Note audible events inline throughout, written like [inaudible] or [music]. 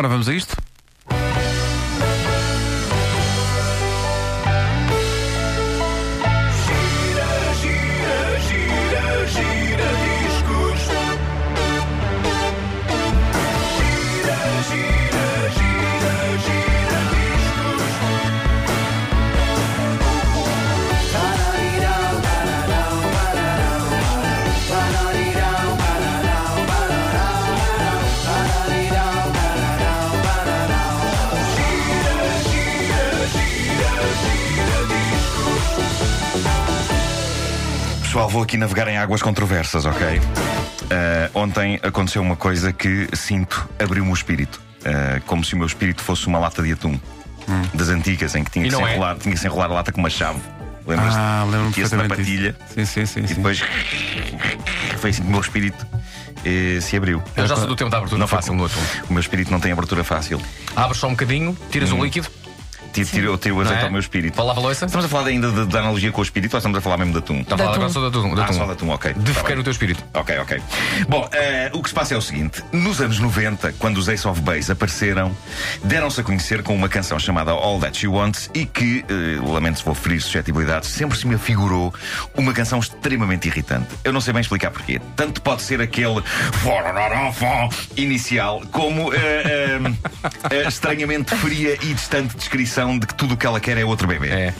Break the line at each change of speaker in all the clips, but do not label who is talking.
Ora, vamos a isto?
Vou aqui navegar em águas controversas, ok? Ah, ontem aconteceu uma coisa que sinto abriu-me o espírito. Ah, como se o meu espírito fosse uma lata de atum. Das antigas, em que tinha
E
que, se
é?
enrolar, tinha que se enrolar a lata com uma chave. Lembras-te?
Ah, lembro-me
Ia-se na patilha.
Sim, sim, sim.
e
sim.
depois foi assim que o meu espírito eh, se abriu.
Eu já sou do tempo da abertura
Não
fácil no atum.
O meu espírito não tem abertura fácil.
Abres só um bocadinho, tiras o líquido,
Tiro, tiro, tiro o azeite
é?
ao meu espírito.
Para lavar a louça.
Estamos a falar ainda de- da analogia com o espírito ou estamos a falar mesmo de atum?
Está a falar
De
agora só de atum. de
Ah,
atum.
só de atum, ok. Tá
Defequei no teu espírito.
Ok, ok. Bom, eh, o que se passa é o seguinte: nos anos 90, quando os Ace of Base apareceram, deram-se a conhecer com uma canção chamada All That She Wants e que, eh, lamento se vou ferir suscetibilidades, sempre se me afigurou uma canção extremamente irritante. Eu não sei bem explicar porquê. Tanto pode ser aquele inicial, como a estranhamente fria e distante descrição de que tudo o que ela quer é outro bebê.
É.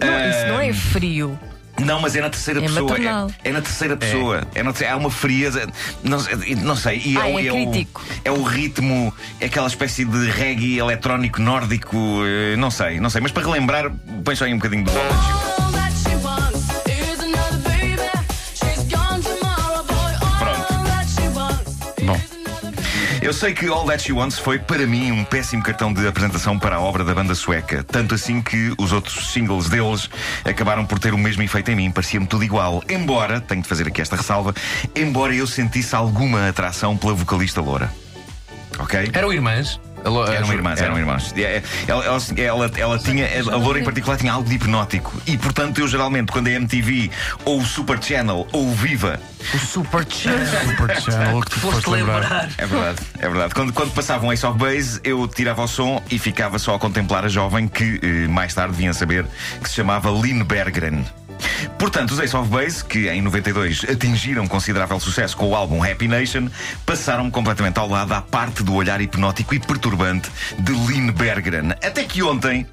Não, isso não é frio.
Não, mas é na terceira
É
pessoa. É, é na terceira pessoa. É. na terceira- há uma frieza. Não, sei- não sei. E
Ah,
o-
é
o,
crítico.
é o ritmo, é aquela espécie de reggae eletrónico nórdico. eh, Não sei, não sei. Mas para relembrar, põe só aí um bocadinho de bola. Eu sei que All That She Wants foi, para mim, um péssimo cartão de apresentação para a obra da banda sueca. Tanto assim que os outros singles deles acabaram por ter o mesmo efeito em mim. Parecia-me tudo igual. Embora, tenho de fazer aqui esta ressalva, embora eu sentisse alguma atração pela vocalista Loura. Ok?
Eram irmãs.
Eram irmãs, eram irmãs. É, Ela, ela, ela, ela tinha, a Loura em particular tinha algo de hipnótico. E portanto, eu geralmente, quando é MTV, ou o Super Channel, ou o Viva,
O Super Channel. [laughs]
Super Channel que tu foste lembrar.
é verdade, é verdade. Quando, quando passavam Ace of Base, eu tirava o som e ficava só a contemplar a jovem que eh, mais tarde vinha saber que se chamava Lynn Berggren. Portanto, os Ace of Base, que em 92 atingiram considerável sucesso com o álbum Happy Nation, passaram completamente ao lado à parte do olhar hipnótico e perturbante de Lynn Berggren. Até que ontem.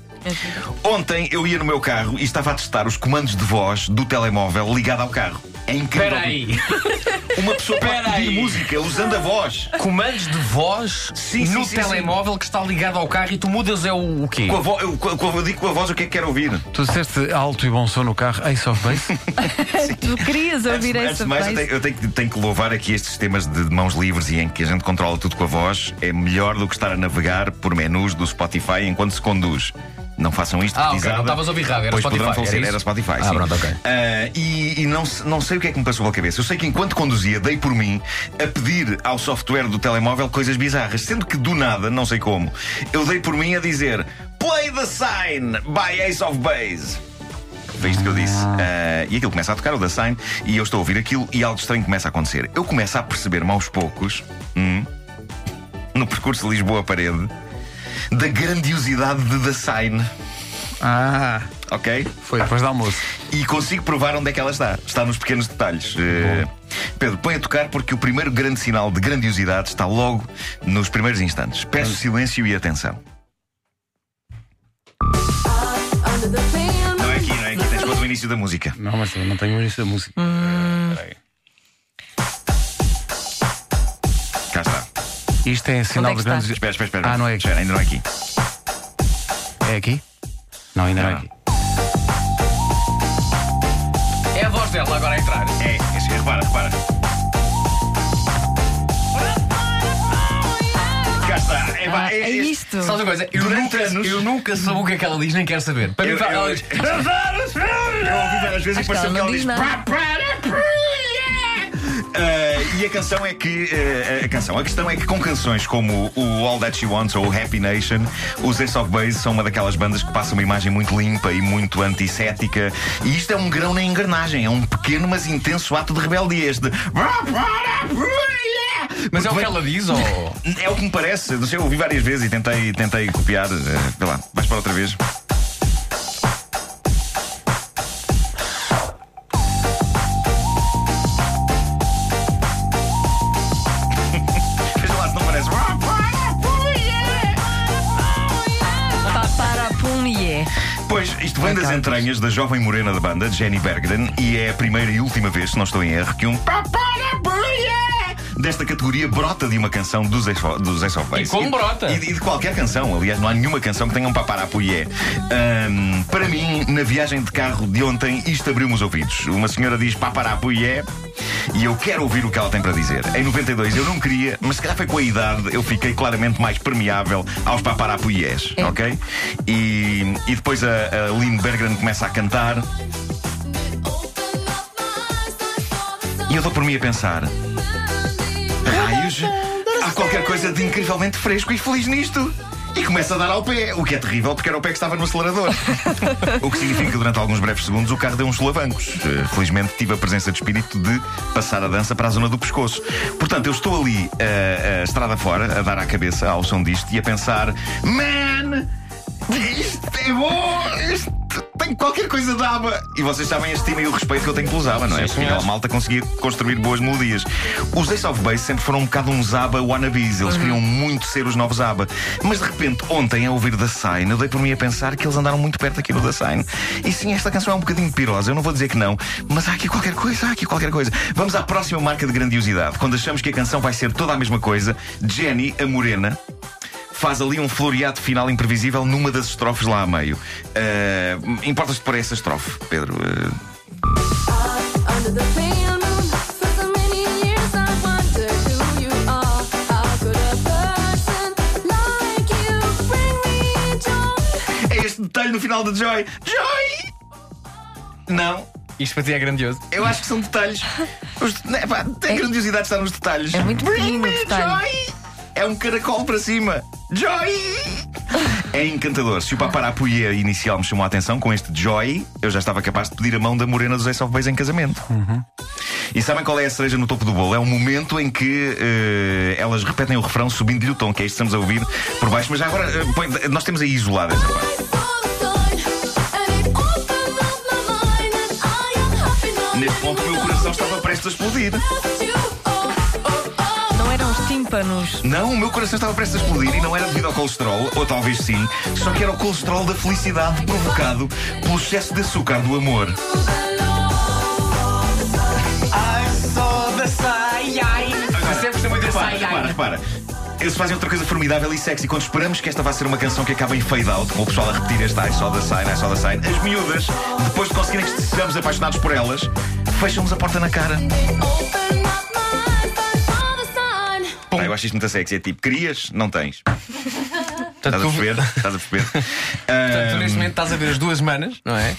Ontem eu ia no meu carro e estava a testar os comandos de voz do telemóvel ligado ao carro. É incrível.
Espera aí. [laughs]
Uma pessoa pode
Espera
pedir
aí.
música usando a voz.
Comandos de voz
Sim,
no
sim, sim,
telemóvel que está ligado ao carro e tu mudas é o, o quê?
Com a vo- eu, com- com- eu digo com a voz o que é que quero ouvir.
Tu disseste alto e bom som no carro, Ace of Base? [laughs] [laughs]
Tu querias ouvir
antes,
essa
antes de mais, eu
frase?
tenho, eu tenho que- tenho que louvar aqui estes sistemas de mãos livres e em que a gente controla tudo com a voz. É melhor do que estar a navegar por menus do Spotify enquanto se conduz. Não façam isto,
Ah,
porque
ok,
Isada,
não estavas a ouvir rádio, era
pois
Spotify,
poderão
era
falecer.
isso?
Era Spotify,
Ah,
sim.
pronto, ok.
Ah, e e não, não sei o que é que me passou pela cabeça. Eu sei que enquanto conduzia, dei por mim a pedir ao software do telemóvel coisas bizarras, sendo que do nada, não sei como, eu dei por mim a dizer Play the Sign by Ace of Base. Foi isto que eu disse. Ah, e aquilo começa a tocar, o da Sign, e eu estou a ouvir aquilo e algo estranho começa a acontecer. Eu começo a perceber-me aos poucos, hum, no percurso de Lisboa-Parede, da grandiosidade de The Sign.
Ah,
Ok?
foi depois do almoço.
E consigo provar onde é que ela está. Está nos pequenos detalhes. Eh, Pedro, põe a tocar porque o primeiro grande sinal de grandiosidade está logo nos primeiros instantes. Peço silêncio e atenção. Não é aqui, não é aqui. Tens todo o início da música.
Não, mas eu não tenho o início da música.
Espera
Isto é sinal
Onde é
de
que
grandes.
Espera, espera, espera.
Ah, não é aqui.
Espera, ainda não é aqui.
É aqui? Não, ainda não é
Não.
aqui.
É a voz dela agora a entrar.
É, é, repara, repara. Cá está. É, pá,
Ah, é
este-
isto.
Sabes uma coisa? Eu
Durante
nunca,
anos-
eu nunca soube o que é que ela diz, nem quero saber. Para
Eu,
mim, ela
eu,
diz.
eu ouvi várias vezes e
Acho que
pareceu
ela
que
não
ela
diz
diz.
nada.
Ah, e a canção é que. ah, a canção. A questão é que com canções como o All That She Wants ou o Happy Nation, os Ace of Base são uma daquelas bandas que passam uma imagem muito limpa e muito antissética. E isto é um grão na engrenagem, é um pequeno mas intenso ato de rebeldia. Este.
Mas é o que
Vem-
ela diz [laughs] ou.
É o que me parece. Não sei, Eu ouvi várias vezes e tentei, tentei copiar. Vê lá, vais para outra vez. Das entranhas da jovem morena da banda, Jenny Berggren, e é a primeira e última vez, se não estou em erro, que um desta categoria brota de uma canção dos Ace of, dos Ace of Base.
E como brota?
E, e de qualquer canção, aliás, não há nenhuma canção que tenha um paparapuyé. Ahm, para mim, na viagem de carro de ontem, isto abriu-me os ouvidos. Uma senhora diz paparapuyé e eu quero ouvir o que ela tem para dizer. Em 92 eu não queria, mas se calhar foi com a idade, eu fiquei claramente mais permeável aos paparapuyés,
É.
ok? E, e depois a, a Lynn Berggren começa a cantar e eu dou por mim a pensar. Raios, há qualquer coisa de incrivelmente fresco e feliz nisto. E começa a dar ao pé, o que é terrível porque era o pé que estava no acelerador. [laughs] o que significa que durante alguns breves segundos o carro deu uns solavancos. Eh, Felizmente tive a presença de espírito de passar a dança para a zona do pescoço. Portanto, eu estou ali eh, a estrada fora, a dar à cabeça ao som disto e a pensar: Man! Isto é bom! Isto [laughs] qualquer coisa de aba! E vocês sabem a estima e o respeito que eu tenho pelos aba, não é?
Sim,
Porque a malta conseguia construir boas melodias. Os Ace of Base sempre foram um bocado uns aba wannabes. Eles queriam muito ser os novos aba. Mas de repente, ontem, a ouvir The Sign, eu dei por mim a pensar que eles andaram muito perto aqui no The Sign. E sim, esta canção é um bocadinho pirosa. Eu não vou dizer que não, mas há aqui qualquer coisa, há aqui qualquer coisa. Vamos à próxima marca de grandiosidade. Quando achamos que a canção vai ser toda a mesma coisa, Jenny, a morena, faz ali um floreado final imprevisível numa das estrofes lá a meio. Eh, Importas-te por essa estrofe, Pedro?
Joy?
é este detalhe no final de Joy. Joy! Não,
Isto para ti é grandioso.
eu acho que são detalhes. Os, né, pá, a grandiosidade está nos detalhes.
É muito pequenino
Bring me
detalhe.
Joy! É um caracol para cima. Joy! É encantador. Se o paparapuyê inicial me chamou a atenção com este Joy, eu já estava capaz de pedir a mão da morena dos Ace of Base em casamento. E sabem qual é a cereja no topo do bolo? É o momento em que eh, elas repetem o refrão subindo-lhe o tom, que é isto que estamos a ouvir por baixo. Mas já agora, põe- nós temos aí isolada essa parte. Neste ponto, o meu coração estava prestes a explodir.
Tímpanos.
Não, o meu coração estava prestes a explodir e não era devido ao colesterol, ou talvez sim, só que era o colesterol da felicidade provocado pelo excesso de açúcar do amor.
Sempre gostei muito desse
Repara, repara, repara. Eles fazem outra coisa formidável e sexy. Quando esperamos que esta vá ser uma canção que acaba em fade out, com o pessoal a repetir este I saw the sign, I saw the sign, as miúdas, depois de conseguirem que estejamos apaixonados por elas, fecham-nos a porta na cara. Eu acho isto muito sexy. É tipo, querias? Não tens.
Portanto,
Estás a
tu-
perceber? Estás a perceber? [laughs]
Portanto, tu neste momento estás a ver as duas manas, não é?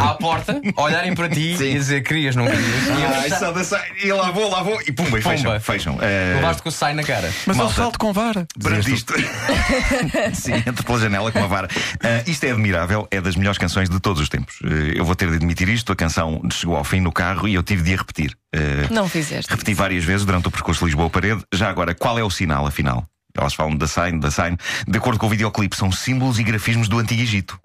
À porta, olharem para ti
Sim.
e a dizer querias, não querias. E
Ah, the sign. E lá vou, lá vou. E pumba, e fecham.
Pumba.
Fecham. Eh,
levaste com o sai na cara.
Mas
Malta.
ele salto com vara.
Perante isto. [laughs] Sim, entra pela janela com uma vara. Ah, isto é admirável, é das melhores canções de todos os tempos. Eh, eu vou ter de admitir isto: a canção chegou ao fim no carro e eu tive de a repetir. Eh,
Não fizeste.
repeti várias vezes durante o percurso Lisboa-Parede. Já agora, qual é o sinal, afinal? Elas falam da sign, da sign. De acordo com o videoclipe, são símbolos e grafismos do Antigo Egito.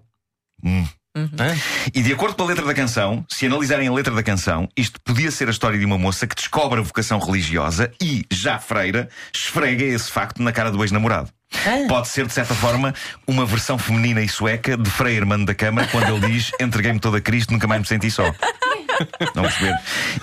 Hã?
E de acordo com a letra da canção, se analisarem a letra da canção, isto podia ser a história de uma moça que descobre a vocação religiosa e, já freira, esfrega esse facto na cara do ex-namorado. Pode ser, de certa forma, uma versão feminina e sueca de Frei Hermano da Câmara quando ele diz [laughs] entreguei-me todo a Cristo, nunca mais me senti só. Não perceber.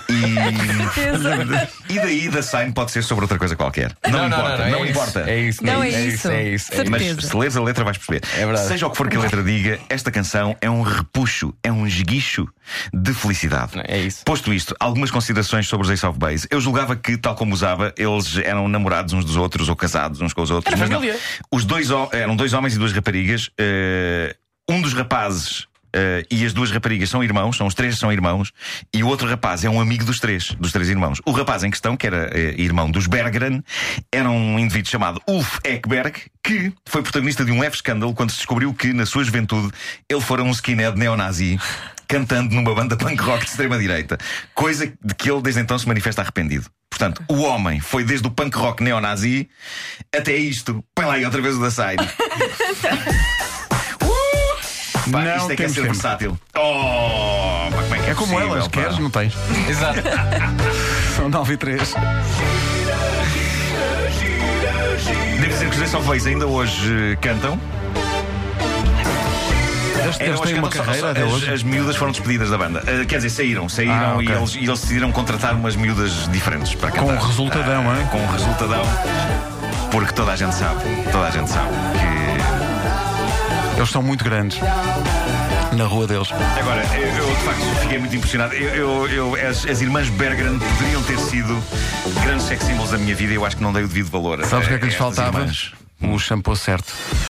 E, e daí da sign pode ser sobre outra coisa qualquer. Não, importa, não,
é
importa.
Isso, é isso,
Não,
é,
é
isso,
isso.
é isso. É isso.
Mas se leres a letra vais perceber.
É verdade.
Seja o que for que a letra diga, esta canção é um repuxo, é um esguicho de felicidade.
É isso.
Posto isto, algumas considerações sobre os Ace of Base. Eu julgava que, tal como usava, eles eram namorados uns dos outros ou casados uns com os outros.
Era
mas não.
família.
Os dois eram dois homens e duas raparigas. eh, um dos rapazes. Eh, e as duas raparigas são irmãos, são os três são irmãos, e o outro rapaz é um amigo dos três, dos três irmãos. O rapaz em questão, que era eh, irmão dos Berggren, era um indivíduo chamado Ulf Ekberg, que foi protagonista de um leve escândalo quando se descobriu que, na sua juventude, ele fora um skinhead neonazi. Cantando numa banda punk rock de extrema-direita. Coisa de que ele desde então se manifesta arrependido. Portanto, o homem foi desde o punk rock neonazi até isto. Põe lá aí outra vez o da Side. [laughs] Pá,
Não
isto é que é ser
tempo.
versátil. Oh, pá, como é que é,
É como
possível,
elas,
pá?
queres? Não tens. [laughs]
Exato. [laughs]
São 9 e 3.
Devo dizer que os Jason Face ainda hoje eh, cantam.
Eles,
É,
eles têm uma
cantam
carreira até
as,
hoje.
as miúdas foram despedidas da banda. Eh, quer dizer, saíram, saíram
Ah, ok.
e, eles, e eles decidiram contratar umas miúdas diferentes para
Com
cantar.
resultadão,
Ah,
é?
Com resultadão. Porque toda a gente sabe, toda a gente sabe que
Eles são muito grandes. Na rua deles.
Agora, eu, eu, de facto fiquei muito impressionado. Eu, eu- eu- as, as irmãs Bergran poderiam ter sido grandes sex symbols da minha vida e eu acho que não dei o devido valor.
Sabes o que é que lhes faltava?
irmãs.
O shampoo certo.